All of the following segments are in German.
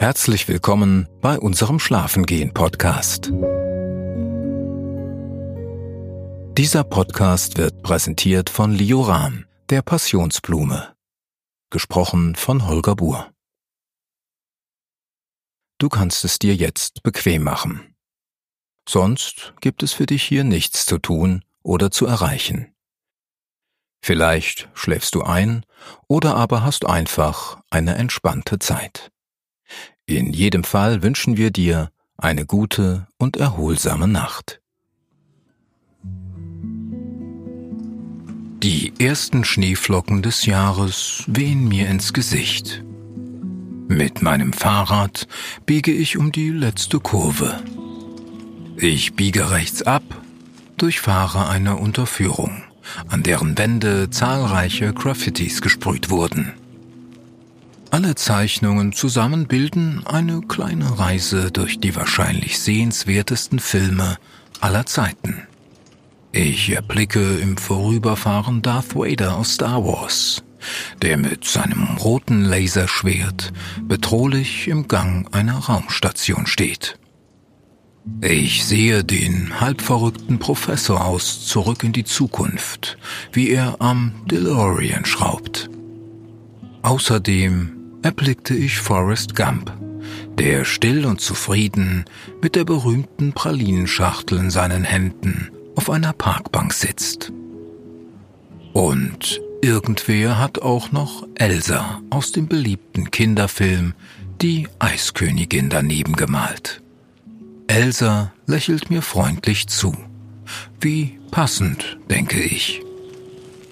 Herzlich willkommen bei unserem Schlafengehen Podcast. Dieser Podcast wird präsentiert von Lioram, der Passionsblume. Gesprochen von Holger Buhr. Du kannst es dir jetzt bequem machen. Sonst gibt es für dich hier nichts zu tun oder zu erreichen. Vielleicht schläfst du ein oder aber hast einfach eine entspannte Zeit. In jedem Fall wünschen wir dir eine gute und erholsame Nacht. Die ersten Schneeflocken des Jahres wehen mir ins Gesicht. Mit meinem Fahrrad biege ich um die letzte Kurve. Ich biege rechts ab, durchfahre eine Unterführung, an deren Wände zahlreiche Graffitis gesprüht wurden. Alle Zeichnungen zusammen bilden eine kleine Reise durch die wahrscheinlich sehenswertesten Filme aller Zeiten. Ich erblicke im Vorüberfahren Darth Vader aus Star Wars, der mit seinem roten Laserschwert bedrohlich im Gang einer Raumstation steht. Ich sehe den halbverrückten Professor aus Zurück in die Zukunft, wie er am DeLorean schraubt. Außerdem erblickte ich Forrest Gump, der still und zufrieden mit der berühmten Pralinenschachtel in seinen Händen auf einer Parkbank sitzt. Und irgendwer hat auch noch Elsa aus dem beliebten Kinderfilm Die Eiskönigin daneben gemalt. Elsa lächelt mir freundlich zu. Wie passend, denke ich.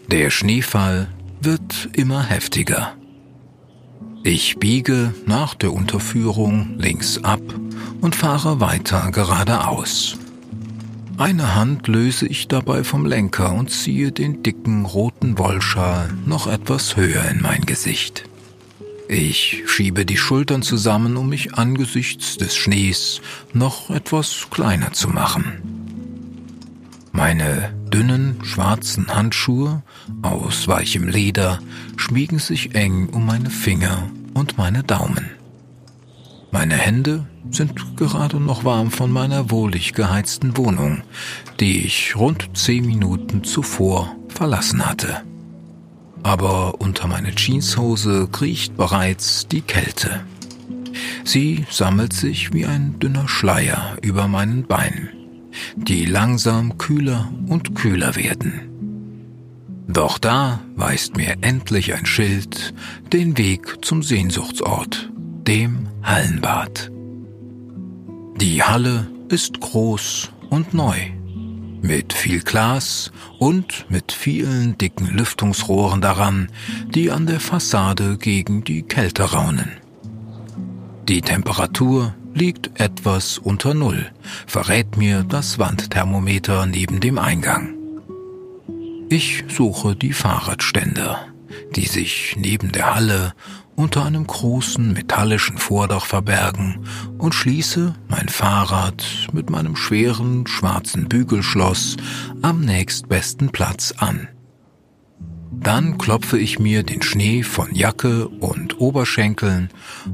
Der Schneefall wird immer heftiger. Ich biege nach der Unterführung links ab und fahre weiter geradeaus. Eine Hand löse ich dabei vom Lenker und ziehe den dicken roten Wollschal noch etwas höher in mein Gesicht. Ich schiebe die Schultern zusammen, um mich angesichts des Schnees noch etwas kleiner zu machen. Meine dünnen schwarzen Handschuhe aus weichem Leder schmiegen sich eng um meine Finger und meine Daumen. Meine Hände sind gerade noch warm von meiner wohlig geheizten Wohnung, die ich rund zehn Minuten zuvor verlassen hatte. Aber unter meine Jeanshose kriecht bereits die Kälte. Sie sammelt sich wie ein dünner Schleier über meinen Beinen, die langsam kühler und kühler werden. Doch da weist mir endlich ein Schild den Weg zum Sehnsuchtsort, dem Hallenbad. Die Halle ist groß und neu, mit viel Glas und mit vielen dicken Lüftungsrohren daran, die an der Fassade gegen die Kälte raunen. Die Temperatur liegt etwas unter Null, verrät mir das Wandthermometer neben dem Eingang. Ich suche die Fahrradständer, die sich neben der Halle unter einem großen metallischen Vordach verbergen und schließe mein Fahrrad mit meinem schweren schwarzen Bügelschloss am nächstbesten Platz an. Dann klopfe ich mir den Schnee von Jacke und Oberschenkeln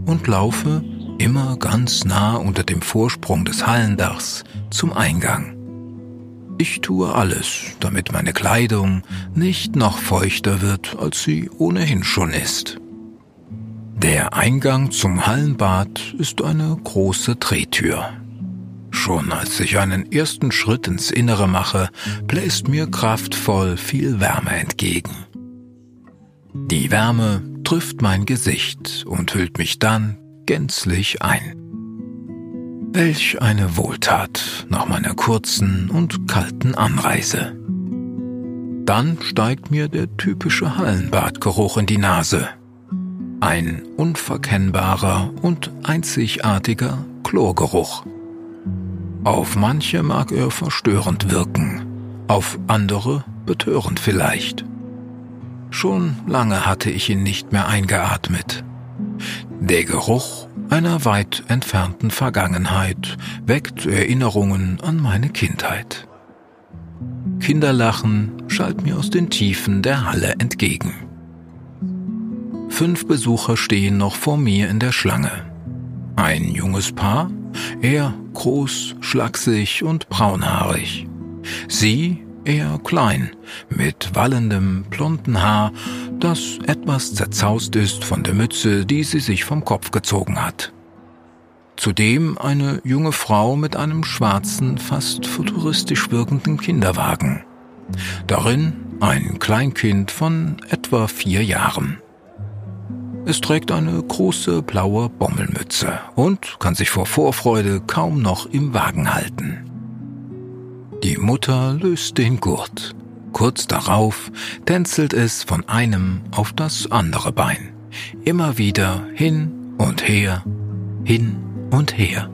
und laufe immer ganz nah unter dem Vorsprung des Hallendachs zum Eingang. Ich tue alles, damit meine Kleidung nicht noch feuchter wird, als sie ohnehin schon ist. Der Eingang zum Hallenbad ist eine große Drehtür. Schon als ich einen ersten Schritt ins Innere mache, bläst mir kraftvoll viel Wärme entgegen. Die Wärme trifft mein Gesicht und hüllt mich dann gänzlich ein. Welch eine Wohltat nach meiner kurzen und kalten Anreise. Dann steigt mir der typische Hallenbadgeruch in die Nase. Ein unverkennbarer und einzigartiger Chlorgeruch. Auf manche mag er verstörend wirken, auf andere betörend vielleicht. Schon lange hatte ich ihn nicht mehr eingeatmet. Der Geruch einer weit entfernten Vergangenheit weckt Erinnerungen an meine Kindheit. Kinderlachen schallt mir aus den Tiefen der Halle entgegen. Fünf Besucher stehen noch vor mir in der Schlange. Ein junges Paar, er groß, schlaksig und braunhaarig. Sie eher klein, mit wallendem blonden Haar, das etwas zerzaust ist von der Mütze, die sie sich vom Kopf gezogen hat. Zudem eine junge Frau mit einem schwarzen, fast futuristisch wirkenden Kinderwagen. Darin ein Kleinkind von etwa vier Jahren. Es trägt eine große blaue Bommelmütze und kann sich vor Vorfreude kaum noch im Wagen halten. Die Mutter löst den Gurt. Kurz darauf tänzelt es von einem auf das andere Bein. Immer wieder hin und her, hin und her.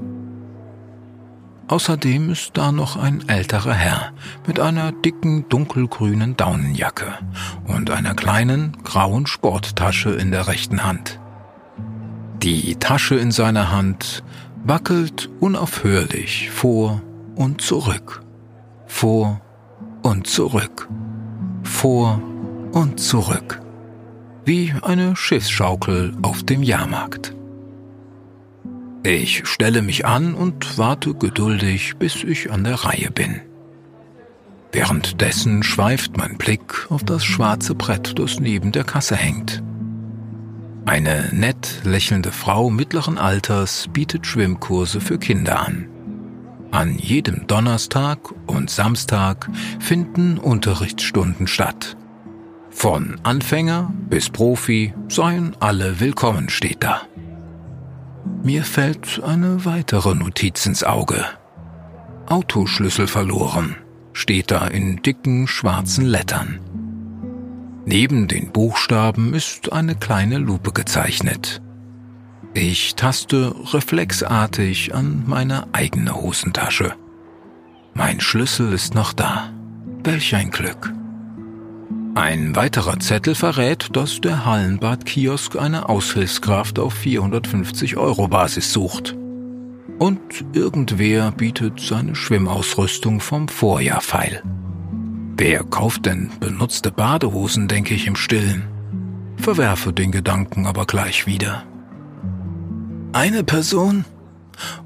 Außerdem ist da noch ein älterer Herr mit einer dicken dunkelgrünen Daunenjacke und einer kleinen grauen Sporttasche in der rechten Hand. Die Tasche in seiner Hand wackelt unaufhörlich vor und zurück, vor und zurück, vor und zurück, wie eine Schiffsschaukel auf dem Jahrmarkt. Ich stelle mich an und warte geduldig, bis ich an der Reihe bin. Währenddessen schweift mein Blick auf das schwarze Brett, das neben der Kasse hängt. Eine nett lächelnde Frau mittleren Alters bietet Schwimmkurse für Kinder an. An jedem Donnerstag und Samstag finden Unterrichtsstunden statt. Von Anfänger bis Profi seien alle willkommen, steht da. Mir fällt eine weitere Notiz ins Auge. Autoschlüssel verloren, steht da in dicken schwarzen Lettern. Neben den Buchstaben ist eine kleine Lupe gezeichnet. Ich taste reflexartig an meine eigene Hosentasche. Mein Schlüssel ist noch da. Welch ein Glück. Ein weiterer Zettel verrät, dass der Hallenbad-Kiosk eine Aushilfskraft auf 450 Euro Basis sucht. Und irgendwer bietet seine Schwimmausrüstung vom Vorjahr feil. Wer kauft denn benutzte Badehosen, denke ich im Stillen. Verwerfe den Gedanken aber gleich wieder. Eine Person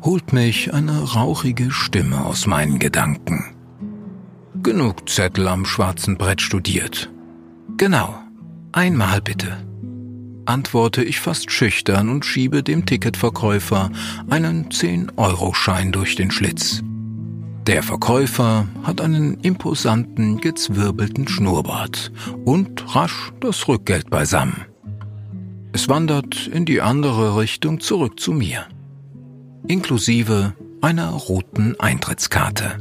holt mich eine rauchige Stimme aus meinen Gedanken. Genug Zettel am schwarzen Brett studiert. Genau, einmal bitte, antworte ich fast schüchtern und schiebe dem Ticketverkäufer einen 10-Euro-Schein durch den Schlitz. Der Verkäufer hat einen imposanten, gezwirbelten Schnurrbart und rasch das Rückgeld beisammen. Es wandert in die andere Richtung zurück zu mir, inklusive einer roten Eintrittskarte.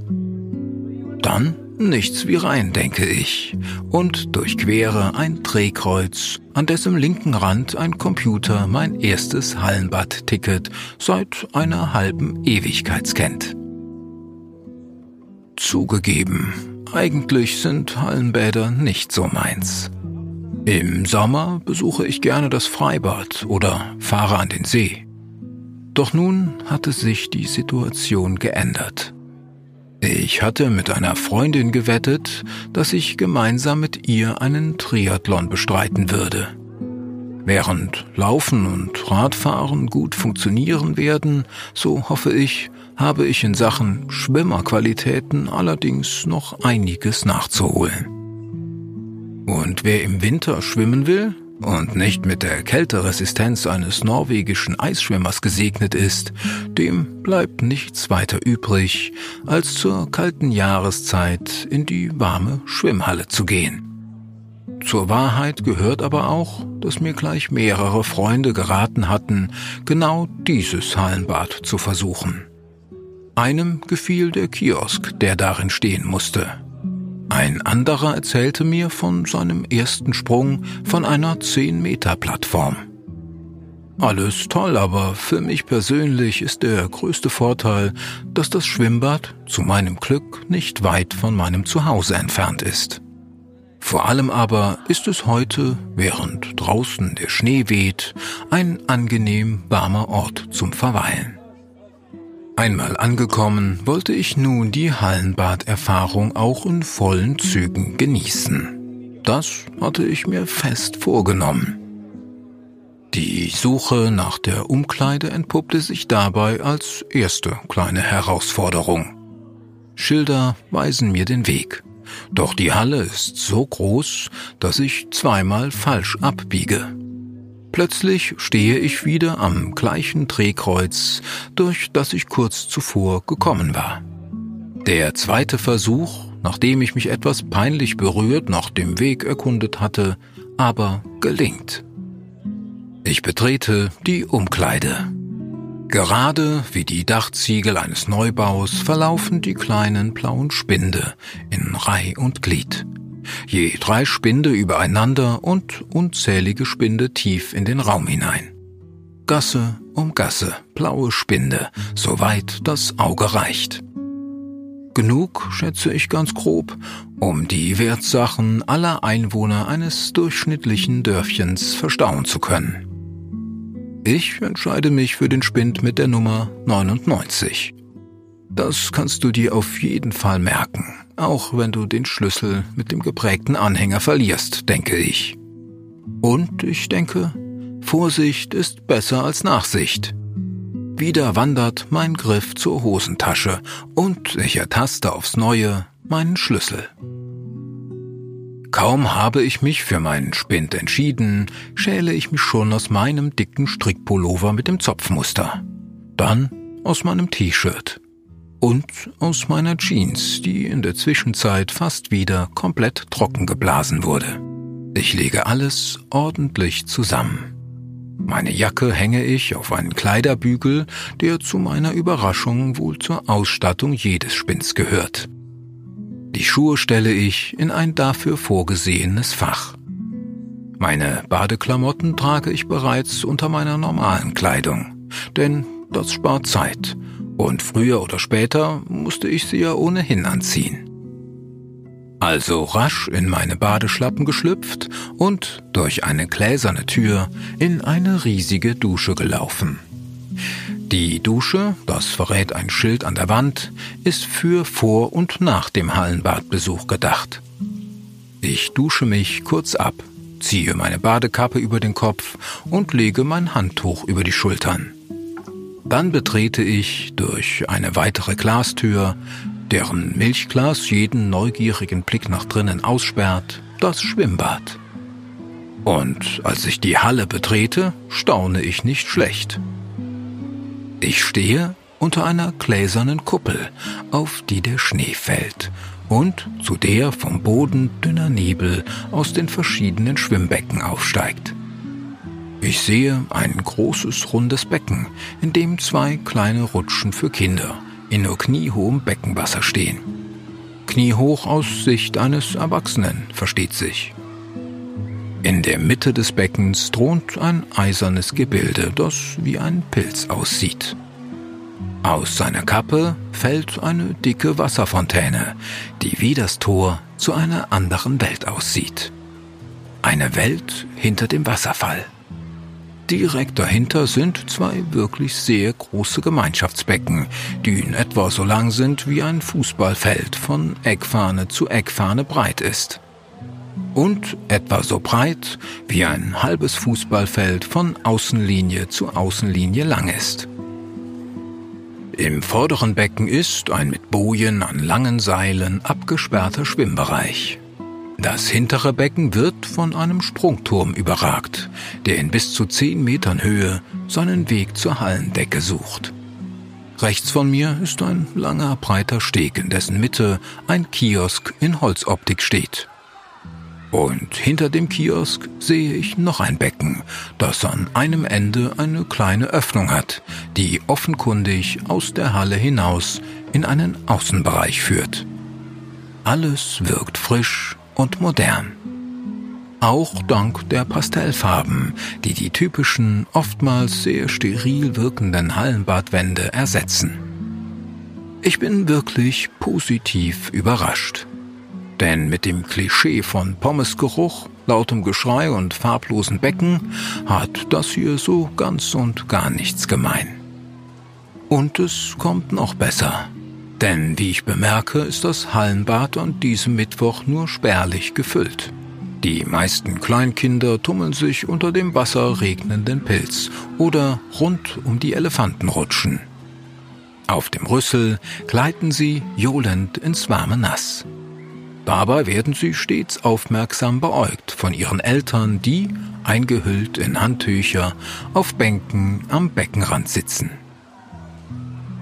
Dann Nichts wie rein, denke ich, und durchquere ein Drehkreuz, an dessen linken Rand ein Computer mein erstes Hallenbad-Ticket seit einer halben Ewigkeit scannt. Zugegeben, eigentlich sind Hallenbäder nicht so meins. Im Sommer besuche ich gerne das Freibad oder fahre an den See. Doch nun hatte sich die Situation geändert. Ich hatte mit einer Freundin gewettet, dass ich gemeinsam mit ihr einen Triathlon bestreiten würde. Während Laufen und Radfahren gut funktionieren werden, so hoffe ich, habe ich in Sachen Schwimmerqualitäten allerdings noch einiges nachzuholen. Und wer im Winter schwimmen will, und nicht mit der Kälteresistenz eines norwegischen Eisschwimmers gesegnet ist, dem bleibt nichts weiter übrig, als zur kalten Jahreszeit in die warme Schwimmhalle zu gehen. Zur Wahrheit gehört aber auch, dass mir gleich mehrere Freunde geraten hatten, genau dieses Hallenbad zu versuchen. Einem gefiel der Kiosk, der darin stehen musste. Ein anderer erzählte mir von seinem ersten Sprung von einer 10-Meter-Plattform. Alles toll, aber für mich persönlich ist der größte Vorteil, dass das Schwimmbad zu meinem Glück nicht weit von meinem Zuhause entfernt ist. Vor allem aber ist es heute, während draußen der Schnee weht, ein angenehm warmer Ort zum Verweilen. Einmal angekommen, wollte ich nun die Hallenbaderfahrung auch in vollen Zügen genießen. Das hatte ich mir fest vorgenommen. Die Suche nach der Umkleide entpuppte sich dabei als erste kleine Herausforderung. Schilder weisen mir den Weg. Doch die Halle ist so groß, dass ich zweimal falsch abbiege. Plötzlich stehe ich wieder am gleichen Drehkreuz, durch das ich kurz zuvor gekommen war. Der zweite Versuch, nachdem ich mich etwas peinlich berührt nach dem Weg erkundet hatte, aber gelingt. Ich betrete die Umkleide. Gerade wie die Dachziegel eines Neubaus verlaufen die kleinen blauen Spinde in Reih und Glied. Je drei Spinde übereinander und unzählige Spinde tief in den Raum hinein. Gasse um Gasse, blaue Spinde, soweit das Auge reicht. Genug, schätze ich ganz grob, um die Wertsachen aller Einwohner eines durchschnittlichen Dörfchens verstauen zu können. Ich entscheide mich für den Spind mit der Nummer 99. Das kannst du dir auf jeden Fall merken, auch wenn du den Schlüssel mit dem geprägten Anhänger verlierst, denke ich. Und ich denke, Vorsicht ist besser als Nachsicht. Wieder wandert mein Griff zur Hosentasche und ich ertaste aufs Neue meinen Schlüssel. Kaum habe ich mich für meinen Spind entschieden, schäle ich mich schon aus meinem dicken Strickpullover mit dem Zopfmuster. Dann aus meinem T-Shirt. Und aus meiner Jeans, die in der Zwischenzeit fast wieder komplett trocken geblasen wurde. Ich lege alles ordentlich zusammen. Meine Jacke hänge ich auf einen Kleiderbügel, der zu meiner Überraschung wohl zur Ausstattung jedes Spinns gehört. Die Schuhe stelle ich in ein dafür vorgesehenes Fach. Meine Badeklamotten trage ich bereits unter meiner normalen Kleidung, denn das spart Zeit und früher oder später musste ich sie ja ohnehin anziehen. Also rasch in meine Badeschlappen geschlüpft und durch eine gläserne Tür in eine riesige Dusche gelaufen. Die Dusche, das verrät ein Schild an der Wand, ist für vor und nach dem Hallenbadbesuch gedacht. Ich dusche mich kurz ab, ziehe meine Badekappe über den Kopf und lege mein Handtuch über die Schultern. Dann betrete ich durch eine weitere Glastür, deren Milchglas jeden neugierigen Blick nach drinnen aussperrt, das Schwimmbad. Und als ich die Halle betrete, staune ich nicht schlecht. Ich stehe unter einer gläsernen Kuppel, auf die der Schnee fällt und zu der vom Boden dünner Nebel aus den verschiedenen Schwimmbecken aufsteigt. Ich sehe ein großes rundes Becken, in dem zwei kleine Rutschen für Kinder in nur kniehohem Beckenwasser stehen. Kniehoch aus Sicht eines Erwachsenen, versteht sich. In der Mitte des Beckens thront ein eisernes Gebilde, das wie ein Pilz aussieht. Aus seiner Kappe fällt eine dicke Wasserfontäne, die wie das Tor zu einer anderen Welt aussieht. Eine Welt hinter dem Wasserfall. Direkt dahinter sind zwei wirklich sehr große Gemeinschaftsbecken, die in etwa so lang sind wie ein Fußballfeld von Eckfahne zu Eckfahne breit ist und etwa so breit wie ein halbes Fußballfeld von Außenlinie zu Außenlinie lang ist. Im vorderen Becken ist ein mit Bojen an langen Seilen abgesperrter Schwimmbereich. Das hintere Becken wird von einem Sprungturm überragt, der in bis zu zehn Metern Höhe seinen Weg zur Hallendecke sucht. Rechts von mir ist ein langer, breiter Steg, in dessen Mitte ein Kiosk in Holzoptik steht. Und hinter dem Kiosk sehe ich noch ein Becken, das an einem Ende eine kleine Öffnung hat, die offenkundig aus der Halle hinaus in einen Außenbereich führt. Alles wirkt frisch und modern. Auch dank der Pastellfarben, die die typischen, oftmals sehr steril wirkenden Hallenbadwände ersetzen. Ich bin wirklich positiv überrascht. Denn mit dem Klischee von Pommesgeruch, lautem Geschrei und farblosen Becken hat das hier so ganz und gar nichts gemein. Und es kommt noch besser. Denn wie ich bemerke, ist das Hallenbad an diesem Mittwoch nur spärlich gefüllt. Die meisten Kleinkinder tummeln sich unter dem wasserregnenden Pilz oder rund um die Elefantenrutschen. Auf dem Rüssel gleiten sie johlend ins warme Nass. Dabei werden sie stets aufmerksam beäugt von ihren Eltern, die, eingehüllt in Handtücher, auf Bänken am Beckenrand sitzen.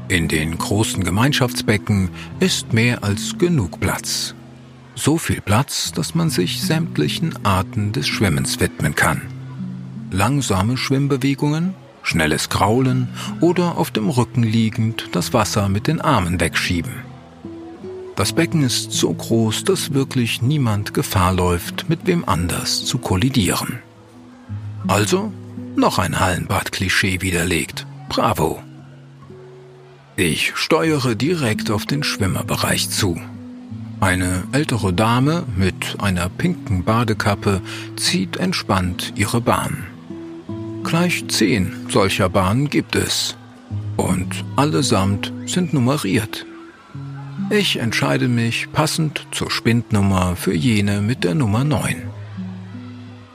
In den großen Gemeinschaftsbecken ist mehr als genug Platz. So viel Platz, dass man sich sämtlichen Arten des Schwimmens widmen kann. Langsame Schwimmbewegungen, schnelles Kraulen oder auf dem Rücken liegend das Wasser mit den Armen wegschieben. Das Becken ist so groß, dass wirklich niemand Gefahr läuft, mit wem anders zu kollidieren. Also noch ein Hallenbad-Klischee widerlegt. Bravo! Ich steuere direkt auf den Schwimmerbereich zu. Eine ältere Dame mit einer pinken Badekappe zieht entspannt ihre Bahn. Gleich zehn solcher Bahnen gibt es. Und allesamt sind nummeriert. Ich entscheide mich passend zur Spindnummer für jene mit der Nummer 9.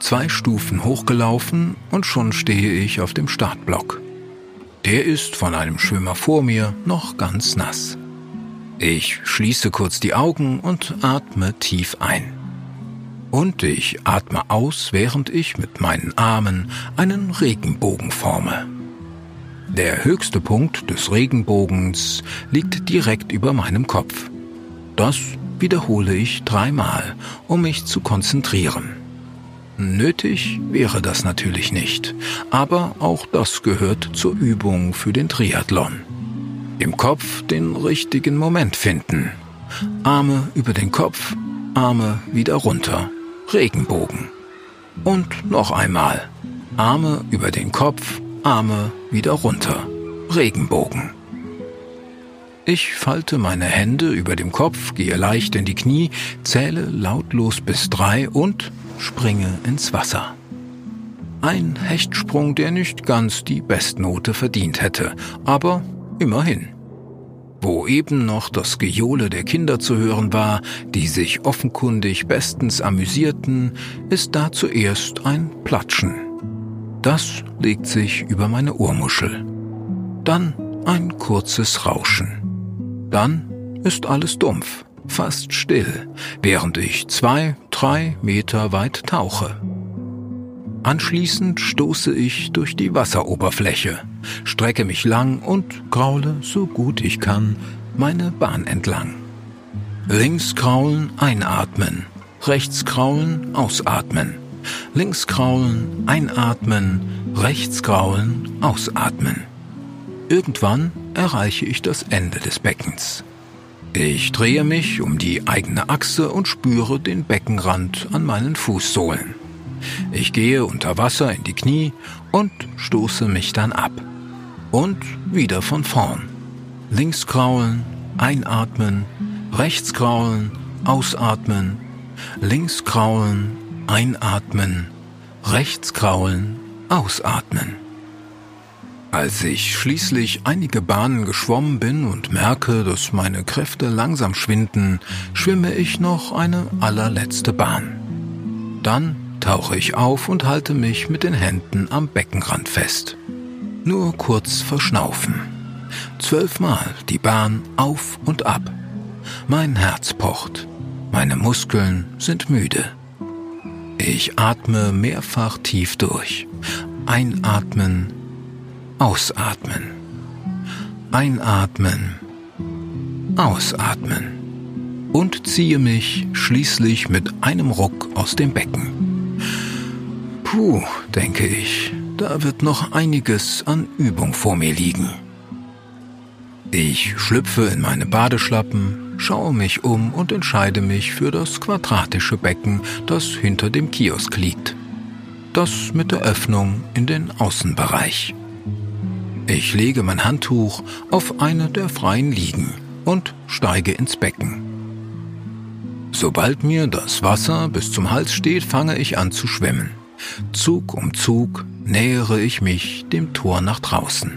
Zwei Stufen hochgelaufen und schon stehe ich auf dem Startblock. Der ist von einem Schwimmer vor mir noch ganz nass. Ich schließe kurz die Augen und atme tief ein. Und ich atme aus, während ich mit meinen Armen einen Regenbogen forme. Der höchste Punkt des Regenbogens liegt direkt über meinem Kopf. Das wiederhole ich dreimal, um mich zu konzentrieren. Nötig wäre das natürlich nicht, aber auch das gehört zur Übung für den Triathlon. Im Kopf den richtigen Moment finden. Arme über den Kopf, Arme wieder runter. Regenbogen. Und noch einmal. Arme über den Kopf, Arme wieder runter. Regenbogen. Ich falte meine Hände über dem Kopf, gehe leicht in die Knie, zähle lautlos bis drei und springe ins Wasser. Ein Hechtsprung, der nicht ganz die Bestnote verdient hätte, aber immerhin. Wo eben noch das Gejohle der Kinder zu hören war, die sich offenkundig bestens amüsierten, ist da zuerst ein Platschen. Das legt sich über meine Ohrmuschel. Dann ein kurzes Rauschen. Dann ist alles dumpf, fast still, während ich zwei, drei Meter weit tauche. Anschließend stoße ich durch die Wasseroberfläche, strecke mich lang und graule so gut ich kann meine Bahn entlang. Links kraulen, einatmen, rechts kraulen, ausatmen links kraulen, einatmen, rechts kraulen, ausatmen. Irgendwann erreiche ich das Ende des Beckens. Ich drehe mich um die eigene Achse und spüre den Beckenrand an meinen Fußsohlen. Ich gehe unter Wasser in die Knie und stoße mich dann ab. Und wieder von vorn. Links kraulen, einatmen, rechts kraulen, ausatmen, links kraulen, Einatmen, rechts kraulen, ausatmen. Als ich schließlich einige Bahnen geschwommen bin und merke, dass meine Kräfte langsam schwinden, schwimme ich noch eine allerletzte Bahn. Dann tauche ich auf und halte mich mit den Händen am Beckenrand fest. Nur kurz verschnaufen. Zwölfmal die Bahn auf und ab. Mein Herz pocht. Meine Muskeln sind müde. Ich atme mehrfach tief durch. Einatmen, ausatmen. Einatmen, ausatmen. Und ziehe mich schließlich mit einem Ruck aus dem Becken. Puh, denke ich, da wird noch einiges an Übung vor mir liegen. Ich schlüpfe in meine Badeschlappen, schaue mich um und entscheide mich für das quadratische Becken, das hinter dem Kiosk liegt. Das mit der Öffnung in den Außenbereich. Ich lege mein Handtuch auf eine der freien Liegen und steige ins Becken. Sobald mir das Wasser bis zum Hals steht, fange ich an zu schwimmen. Zug um Zug nähere ich mich dem Tor nach draußen.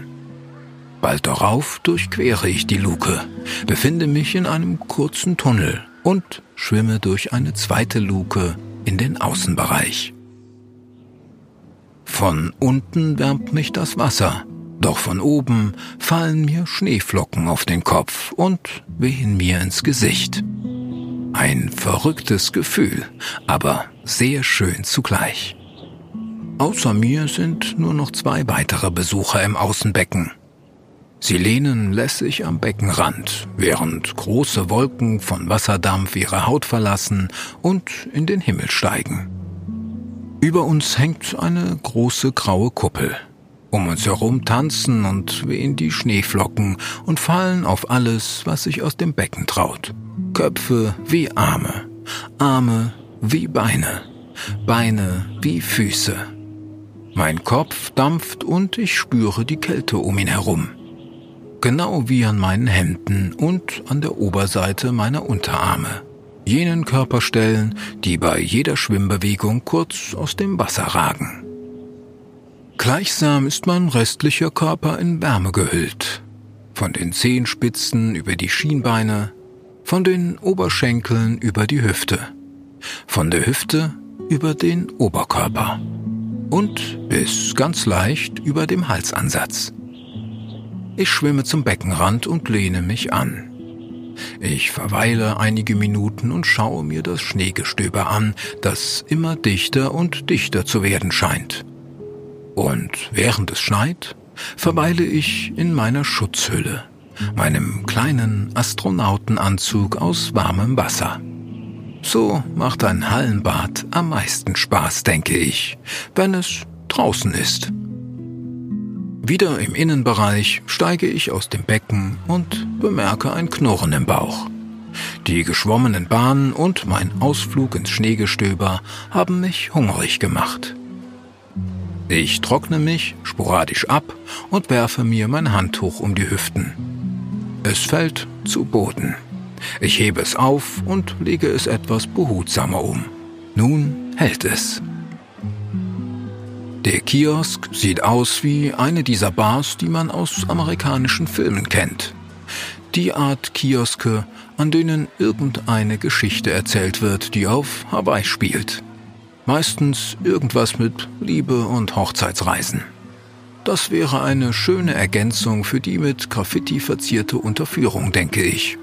Bald darauf durchquere ich die Luke, befinde mich in einem kurzen Tunnel und schwimme durch eine zweite Luke in den Außenbereich. Von unten wärmt mich das Wasser, doch von oben fallen mir Schneeflocken auf den Kopf und wehen mir ins Gesicht. Ein verrücktes Gefühl, aber sehr schön zugleich. Außer mir sind nur noch zwei weitere Besucher im Außenbecken. Sie lehnen lässig am Beckenrand, während große Wolken von Wasserdampf ihre Haut verlassen und in den Himmel steigen. Über uns hängt eine große graue Kuppel. Um uns herum tanzen und wehen die Schneeflocken und fallen auf alles, was sich aus dem Becken traut. Köpfe wie Arme, Arme wie Beine, Beine wie Füße. Mein Kopf dampft und ich spüre die Kälte um ihn herum. Genau wie an meinen Händen und an der Oberseite meiner Unterarme. Jenen Körperstellen, die bei jeder Schwimmbewegung kurz aus dem Wasser ragen. Gleichsam ist mein restlicher Körper in Wärme gehüllt. Von den Zehenspitzen über die Schienbeine, von den Oberschenkeln über die Hüfte, von der Hüfte über den Oberkörper und bis ganz leicht über dem Halsansatz. Ich schwimme zum Beckenrand und lehne mich an. Ich verweile einige Minuten und schaue mir das Schneegestöber an, das immer dichter und dichter zu werden scheint. Und während es schneit, verweile ich in meiner Schutzhülle, meinem kleinen Astronautenanzug aus warmem Wasser. So macht ein Hallenbad am meisten Spaß, denke ich, wenn es draußen ist. Wieder im Innenbereich steige ich aus dem Becken und bemerke ein Knurren im Bauch. Die geschwommenen Bahnen und mein Ausflug ins Schneegestöber haben mich hungrig gemacht. Ich trockne mich sporadisch ab und werfe mir mein Handtuch um die Hüften. Es fällt zu Boden. Ich hebe es auf und lege es etwas behutsamer um. Nun hält es. Der Kiosk sieht aus wie eine dieser Bars, die man aus amerikanischen Filmen kennt. Die Art Kioske, an denen irgendeine Geschichte erzählt wird, die auf Hawaii spielt. Meistens irgendwas mit Liebe und Hochzeitsreisen. Das wäre eine schöne Ergänzung für die mit Graffiti verzierte Unterführung, denke ich.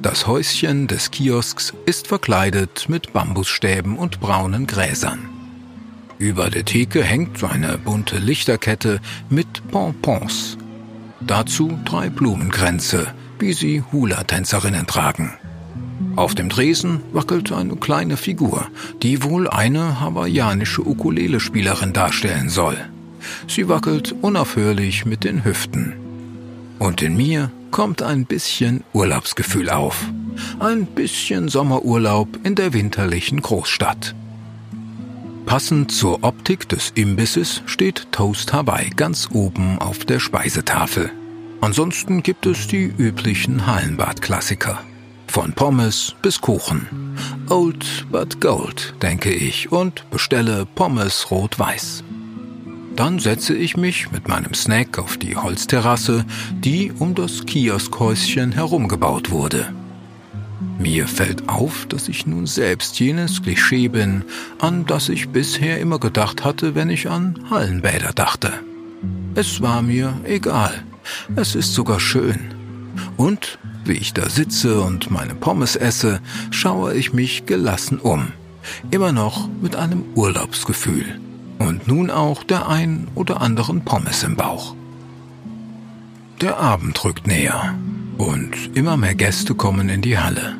Das Häuschen des Kiosks ist verkleidet mit Bambusstäben und braunen Gräsern. Über der Theke hängt eine bunte Lichterkette mit Pompons. Dazu drei Blumenkränze, wie sie Hula-Tänzerinnen tragen. Auf dem Tresen wackelt eine kleine Figur, die wohl eine hawaiianische Ukulele-Spielerin darstellen soll. Sie wackelt unaufhörlich mit den Hüften. Und in mir kommt ein bisschen Urlaubsgefühl auf. Ein bisschen Sommerurlaub in der winterlichen Großstadt. Passend zur Optik des Imbisses steht Toast Hawaii ganz oben auf der Speisetafel. Ansonsten gibt es die üblichen Hallenbad-Klassiker. Von Pommes bis Kuchen. Old but gold, denke ich, und bestelle Pommes rot-weiß. Dann setze ich mich mit meinem Snack auf die Holzterrasse, die um das Kioskhäuschen herumgebaut wurde. Mir fällt auf, dass ich nun selbst jenes Klischee bin, an das ich bisher immer gedacht hatte, wenn ich an Hallenbäder dachte. Es war mir egal. Es ist sogar schön. Und wie ich da sitze und meine Pommes esse, schaue ich mich gelassen um. Immer noch mit einem Urlaubsgefühl. Und nun auch der ein oder anderen Pommes im Bauch. Der Abend rückt näher. Und immer mehr Gäste kommen in die Halle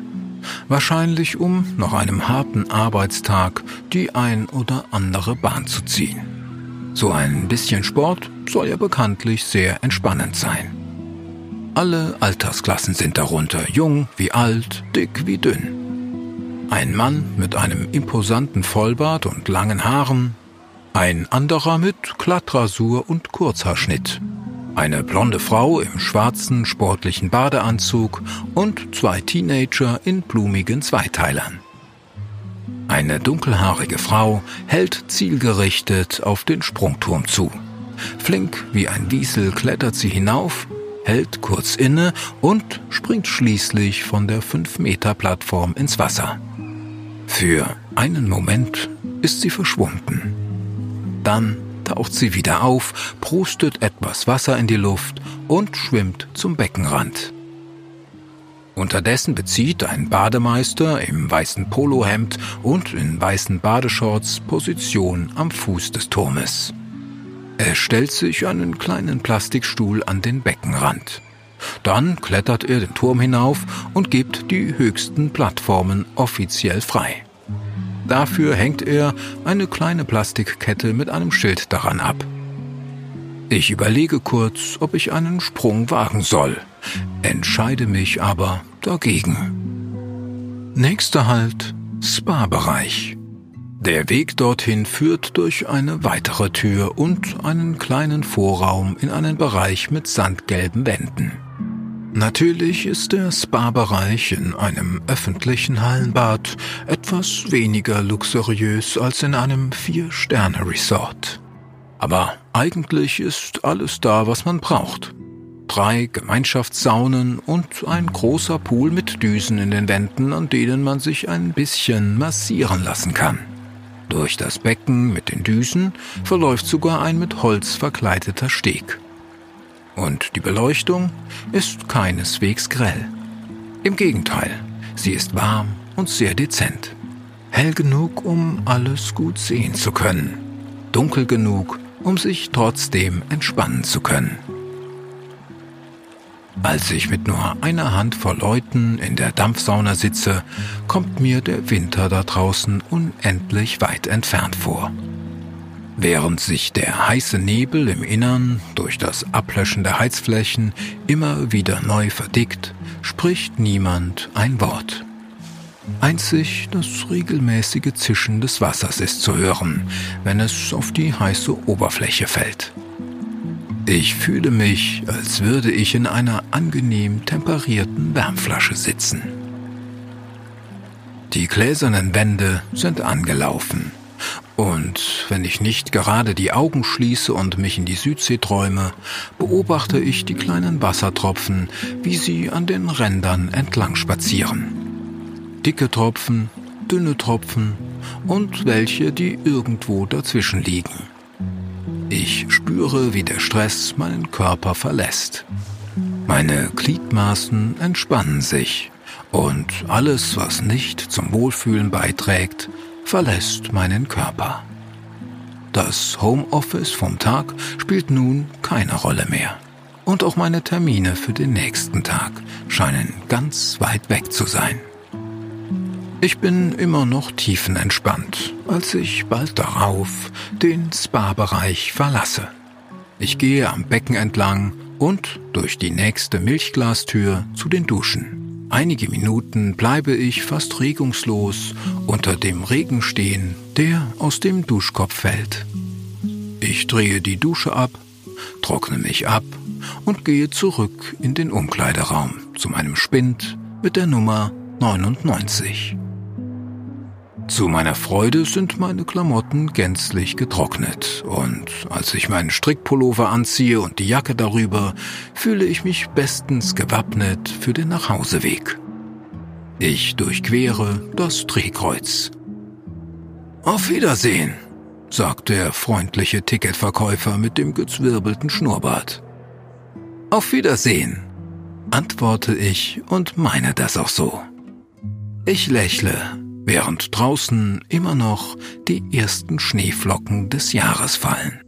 wahrscheinlich um nach einem harten Arbeitstag die ein oder andere Bahn zu ziehen. So ein bisschen Sport soll ja bekanntlich sehr entspannend sein. Alle Altersklassen sind darunter, jung wie alt, dick wie dünn. Ein Mann mit einem imposanten Vollbart und langen Haaren, ein anderer mit Glattrasur und Kurzhaarschnitt eine blonde Frau im schwarzen sportlichen Badeanzug und zwei Teenager in blumigen Zweiteilern. Eine dunkelhaarige Frau hält zielgerichtet auf den Sprungturm zu. Flink wie ein Wiesel klettert sie hinauf, hält kurz inne und springt schließlich von der 5-Meter-Plattform ins Wasser. Für einen Moment ist sie verschwunden. Dann taucht sie wieder auf, prustet etwas Wasser in die Luft und schwimmt zum Beckenrand. Unterdessen bezieht ein Bademeister im weißen Polohemd und in weißen Badeshorts Position am Fuß des Turmes. Er stellt sich einen kleinen Plastikstuhl an den Beckenrand. Dann klettert er den Turm hinauf und gibt die höchsten Plattformen offiziell frei. Dafür hängt er eine kleine Plastikkette mit einem Schild daran ab. Ich überlege kurz, ob ich einen Sprung wagen soll, entscheide mich aber dagegen. Nächster Halt, Spa-Bereich. Der Weg dorthin führt durch eine weitere Tür und einen kleinen Vorraum in einen Bereich mit sandgelben Wänden. Natürlich ist der Spa-Bereich in einem öffentlichen Hallenbad etwas weniger luxuriös als in einem Vier-Sterne-Resort. Aber eigentlich ist alles da, was man braucht. Drei Gemeinschaftssaunen und ein großer Pool mit Düsen in den Wänden, an denen man sich ein bisschen massieren lassen kann. Durch das Becken mit den Düsen verläuft sogar ein mit Holz verkleideter Steg. Und die Beleuchtung ist keineswegs grell. Im Gegenteil, sie ist warm und sehr dezent. Hell genug, um alles gut sehen zu können. Dunkel genug, um sich trotzdem entspannen zu können. Als ich mit nur einer Handvoll Leuten in der Dampfsauna sitze, kommt mir der Winter da draußen unendlich weit entfernt vor. Während sich der heiße Nebel im Innern durch das Ablöschen der Heizflächen immer wieder neu verdickt, spricht niemand ein Wort. Einzig das regelmäßige Zischen des Wassers ist zu hören, wenn es auf die heiße Oberfläche fällt. Ich fühle mich, als würde ich in einer angenehm temperierten Wärmflasche sitzen. Die gläsernen Wände sind angelaufen und wenn ich nicht gerade die Augen schließe und mich in die Südsee träume, beobachte ich die kleinen Wassertropfen, wie sie an den Rändern entlang spazieren. Dicke Tropfen, dünne Tropfen und welche, die irgendwo dazwischen liegen. Ich spüre, wie der Stress meinen Körper verlässt. Meine Gliedmaßen entspannen sich und alles, was nicht zum Wohlfühlen beiträgt, verlässt meinen Körper. Das Homeoffice vom Tag spielt nun keine Rolle mehr. Und auch meine Termine für den nächsten Tag scheinen ganz weit weg zu sein. Ich bin immer noch tiefenentspannt, als ich bald darauf den Spa-Bereich verlasse. Ich gehe am Becken entlang und durch die nächste Milchglastür zu den Duschen. Einige Minuten bleibe ich fast regungslos unter dem Regen stehen, der aus dem Duschkopf fällt. Ich drehe die Dusche ab, trockne mich ab und gehe zurück in den Umkleideraum zu meinem Spind mit der Nummer 99. Zu meiner Freude sind meine Klamotten gänzlich getrocknet und als ich meinen Strickpullover anziehe und die Jacke darüber, fühle ich mich bestens gewappnet für den Nachhauseweg. Ich durchquere das Drehkreuz. Auf Wiedersehen, sagt der freundliche Ticketverkäufer mit dem gezwirbelten Schnurrbart. Auf Wiedersehen, antworte ich und meine das auch so. Ich lächle während draußen immer noch die ersten Schneeflocken des Jahres fallen.